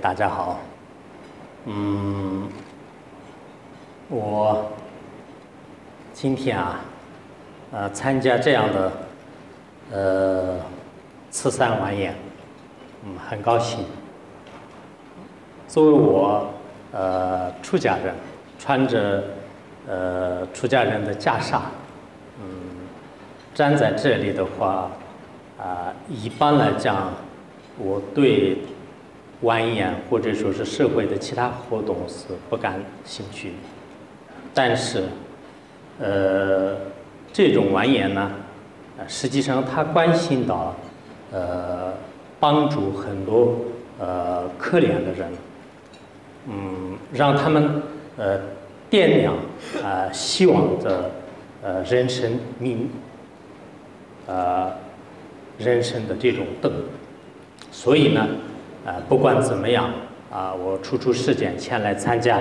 大家好。嗯，我今天啊，呃，参加这样的呃慈善晚宴，嗯，很高兴。作为我呃出家人，穿着呃出家人的袈裟，嗯，站在这里的话，啊，一般来讲，我对晚宴或者说是社会的其他活动是不感兴趣的。但是，呃，这种晚宴呢，实际上它关心到呃帮助很多呃可怜的人。嗯，让他们呃点亮啊希望的呃人生命呃人生的这种灯，所以呢，啊不管怎么样啊，我抽出时间前来参加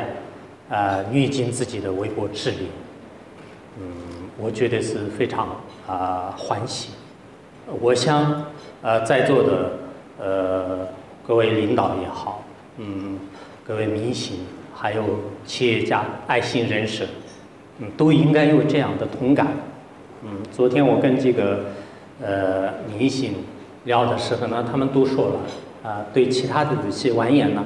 啊，履尽自己的微薄之力，嗯，我觉得是非常啊欢喜。我想呃在座的呃各位领导也好，嗯。各位明星，还有企业家、爱心人士，嗯，都应该有这样的同感。嗯，昨天我跟这个呃明星聊的时候呢，他们都说了，啊，对其他的这些晚宴呢，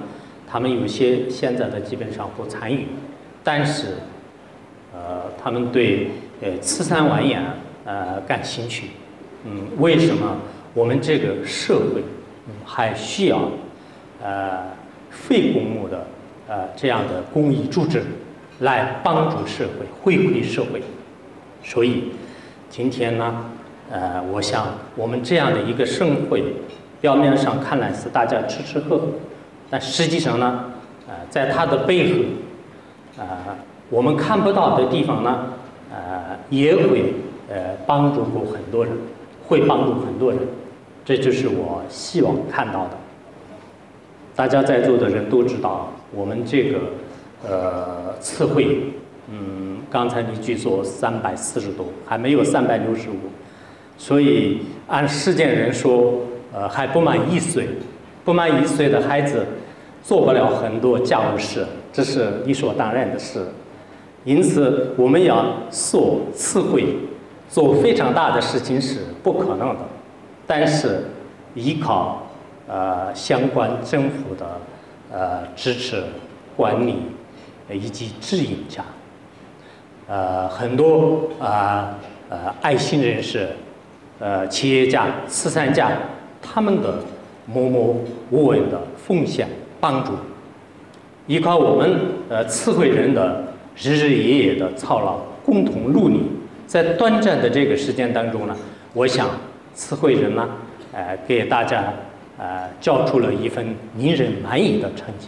他们有些现在的基本上不参与，但是，呃，他们对呃慈善晚宴呃感兴趣。嗯，为什么我们这个社会还需要呃？非公募的呃这样的公益组织来帮助社会回馈社会，所以今天呢，呃，我想我们这样的一个盛会，表面上看来是大家吃吃喝喝，但实际上呢，呃，在它的背后，呃，我们看不到的地方呢，呃，也会呃帮助过很多人，会帮助很多人，这就是我希望看到的。大家在座的人都知道，我们这个呃次会，嗯，刚才你据说三百四十多，还没有三百六十五，所以按世间人说，呃，还不满一岁，不满一岁的孩子做不了很多家务事，这是理所当然的事。因此，我们要说次会做非常大的事情是不可能的，但是依靠。呃，相关政府的呃支持、管理以及指引下，呃，很多啊呃爱心人士、呃企业家、慈善家，他们的默默无闻的奉献帮助，依靠我们呃慈惠人的日日夜夜的操劳，共同努力，在短暂的这个时间当中呢，我想慈惠人呢，呃，给大家。呃，交出了一份令人满意的成绩。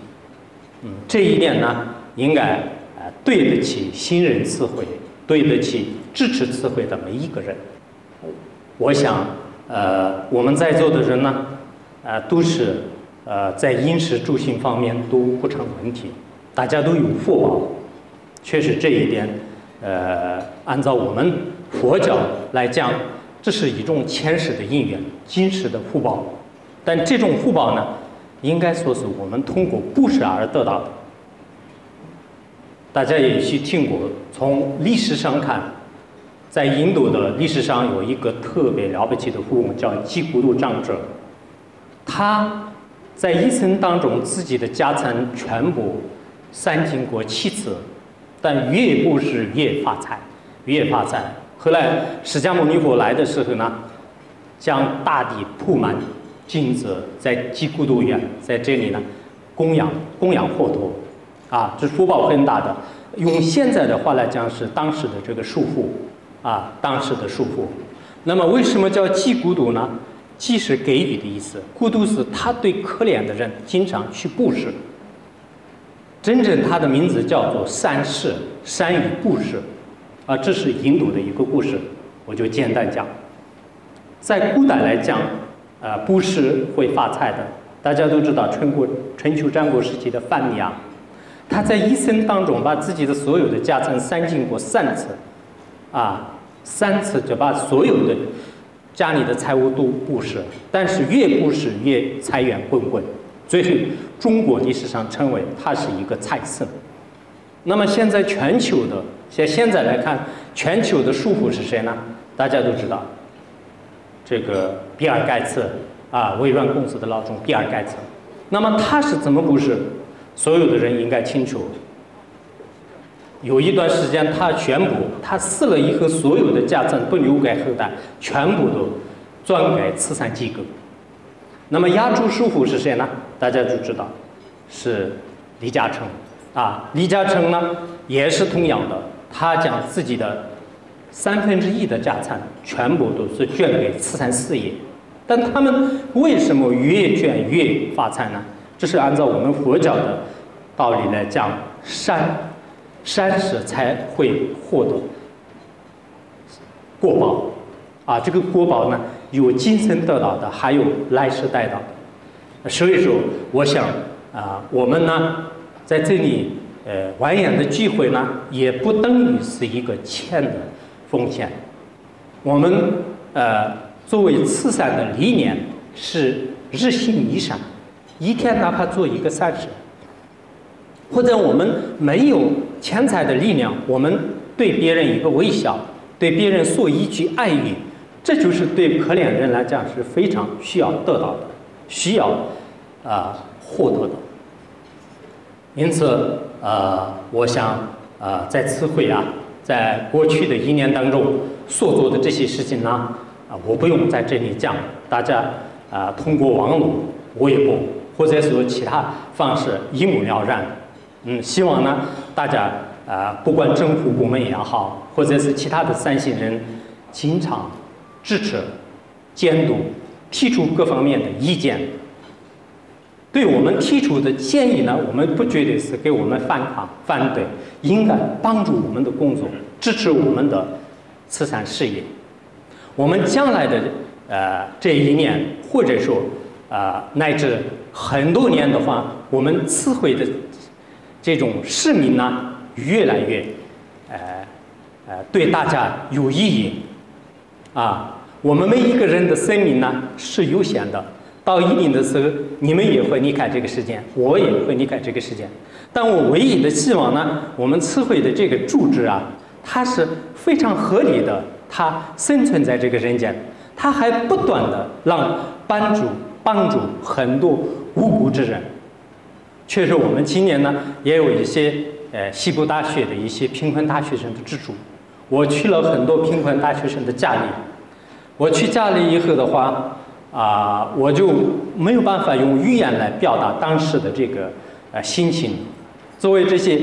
嗯，这一点呢，应该呃对得起新人词汇，对得起支持词汇的每一个人。我想，呃，我们在座的人呢，呃，都是呃在饮食住行方面都不成问题，大家都有福报。确实这一点，呃，按照我们佛教来讲，这是一种前世的因缘，今世的福报。但这种福报呢，应该说是我们通过布施而得到的。大家也许听过，从历史上看，在印度的历史上有一个特别了不起的富翁，叫吉古鲁长者。他在一生当中自己的家产全部散尽过七次，但越布施越发财，越发财。后来释迦牟尼佛来的时候呢，将大地铺满。金子在积孤独园在这里呢，供养供养佛陀，啊，这福报很大的。用现在的话来讲，是当时的这个束缚，啊，当时的束缚。那么为什么叫积孤独呢？积是给予的意思，孤独是他对可怜的人经常去布施。真正他的名字叫做善事，善于布施，啊，这是印度的一个故事，我就简单讲。在古代来讲。啊，布施会发财的。大家都知道，春国春秋战国时期的范蠡，他在一生当中把自己的所有的家产散尽过三次，啊，三次就把所有的家里的财物都布施，但是越布施越财源滚滚，最后中国历史上称为它是一个财神。那么现在全球的，现现在来看，全球的束缚是谁呢？大家都知道，这个比尔盖茨啊，微软公司的老总比尔盖茨。那么他是怎么布施？所有的人应该清楚。有一段时间，他宣布他死了以后，所有的家产不留给后代，全部都转给慈善机构。那么亚洲首富是谁呢？大家都知道，是李嘉诚。啊，李嘉诚呢也是同样的，他将自己的三分之一的家产全部都是捐给慈善事业。但他们为什么越捐越发财呢？这是按照我们佛教的道理来讲，善。善事才会获得国宝，啊，这个国宝呢，有今生得到的，还有来世得到的。所以说，我想啊，我们呢在这里呃，完颜的聚会呢，也不等于是一个钱的奉献。我们呃，作为慈善的理念是日行一善，一天哪怕做一个善事。或者我们没有钱财的力量，我们对别人一个微笑，对别人说一句爱语，这就是对可怜人来讲是非常需要得到的，需要啊获得的。因此，呃，我想，呃，在此会啊，在过去的一年当中所做的这些事情呢，啊，我不用在这里讲，大家啊，通过网络、微博或者说其他方式一目了然。嗯，希望呢，大家啊，不管政府部门也好，或者是其他的善心人，经常支持、监督、提出各方面的意见。对我们提出的建议呢，我们不觉得是给我们反抗、反对，应该帮助我们的工作，支持我们的慈善事业。我们将来的呃这一年，或者说啊乃至很多年的话，我们慈惠的。这种市民呢，越来越，呃，呃，对大家有意义，啊，我们每一个人的生命呢是有限的，到一定的时候，你们也会离开这个世界，我也会离开这个世界。但我唯一的希望呢，我们慈惠的这个组织啊，它是非常合理的，它生存在这个人间，它还不断的让帮助帮助很多无辜之人。确实，我们今年呢也有一些呃西部大学的一些贫困大学生的资助。我去了很多贫困大学生的家里，我去家里以后的话，啊，我就没有办法用语言来表达当时的这个呃心情。作为这些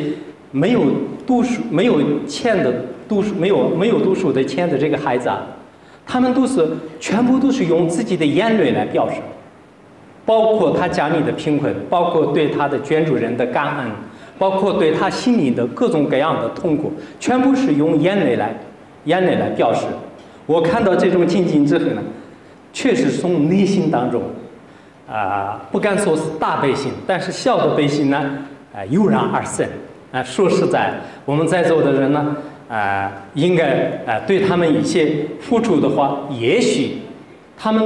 没有读书、没有钱的读书、没有没有读书的钱的这个孩子啊，他们都是全部都是用自己的眼泪来表示。包括他家里的贫困，包括对他的捐助人的感恩，包括对他心里的各种各样的痛苦，全部是用眼泪来，眼泪来表示。我看到这种情景之后呢，确实从内心当中，啊，不敢说是大悲心，但是小的悲心呢，啊，油然而生。啊，说实在，我们在座的人呢，啊，应该啊，对他们一些付出的话，也许他们。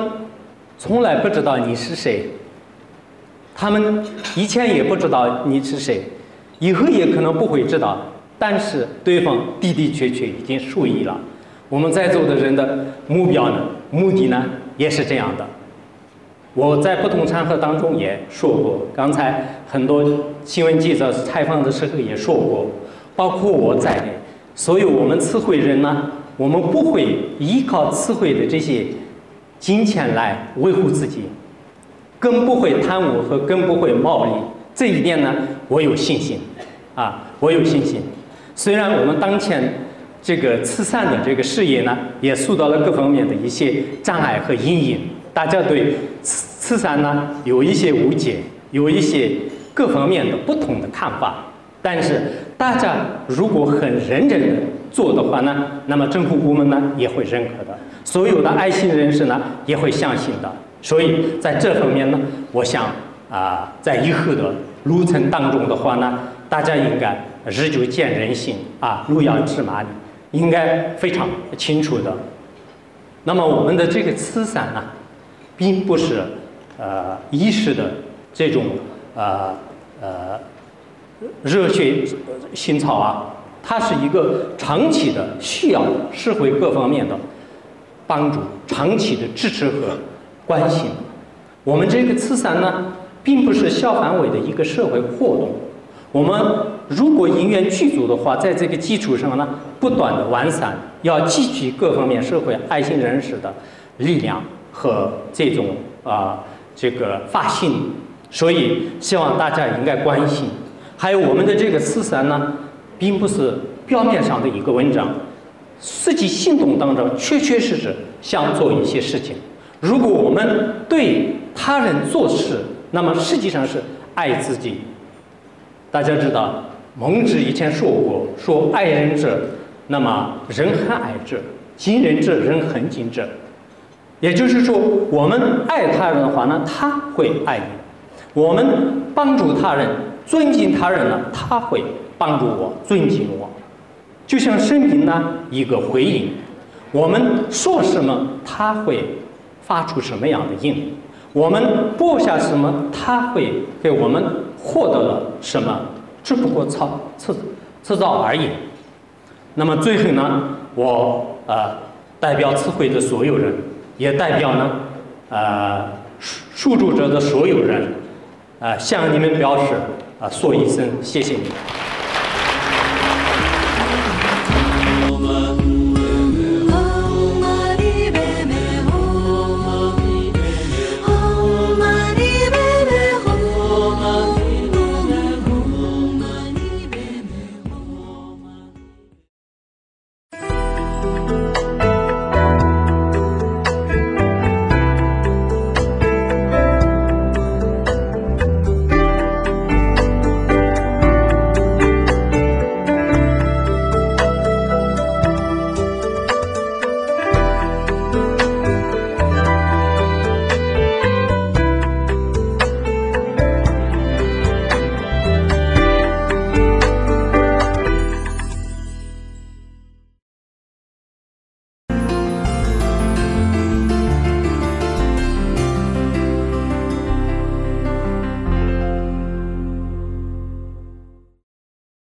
从来不知道你是谁，他们以前也不知道你是谁，以后也可能不会知道。但是对方的的确确已经属意了。我们在座的人的目标呢，目的呢，也是这样的。我在不同场合当中也说过，刚才很多新闻记者采访的时候也说过，包括我在内，所有我们词汇人呢，我们不会依靠词汇的这些。金钱来维护自己，更不会贪污和更不会冒领。这一点呢，我有信心，啊，我有信心。虽然我们当前这个慈善的这个事业呢，也受到了各方面的一些障碍和阴影，大家对慈慈善呢有一些误解，有一些各方面的不同的看法。但是大家如果很认真的做的话呢，那么政府部门呢也会认可的。所有的爱心人士呢也会相信的，所以在这方面呢，我想啊，在以后的路程当中的话呢，大家应该日久见人心啊，路遥知马力，应该非常清楚的。那么我们的这个慈善呢，并不是呃一时的这种呃呃热血心潮啊，它是一个长期的需要社会各方面的帮助、长期的支持和关心。我们这个慈善呢，并不是小范围的一个社会活动。我们如果因缘具足的话，在这个基础上呢，不断的完善，要积聚各方面社会爱心人士的力量和这种啊这个发心。所以希望大家应该关心。还有我们的这个慈善呢，并不是表面上的一个文章，实际行动当中确确实实想做一些事情。如果我们对他人做事，那么实际上是爱自己。大家知道，孟子以前说过：“说爱人者，那么人恒爱者；敬人者，人恒敬者。”也就是说，我们爱他人的话呢，他会爱你；我们帮助他人、尊敬他人呢，他会帮助我、尊敬我。就像生命呢一个回应，我们说什么，他会。发出什么样的音？我们播下什么，他会给我们获得了什么？只不过操制制造而已。那么最后呢，我呃代表词汇的所有人，也代表呢呃输入者的所有人，啊向你们表示啊说一声谢谢你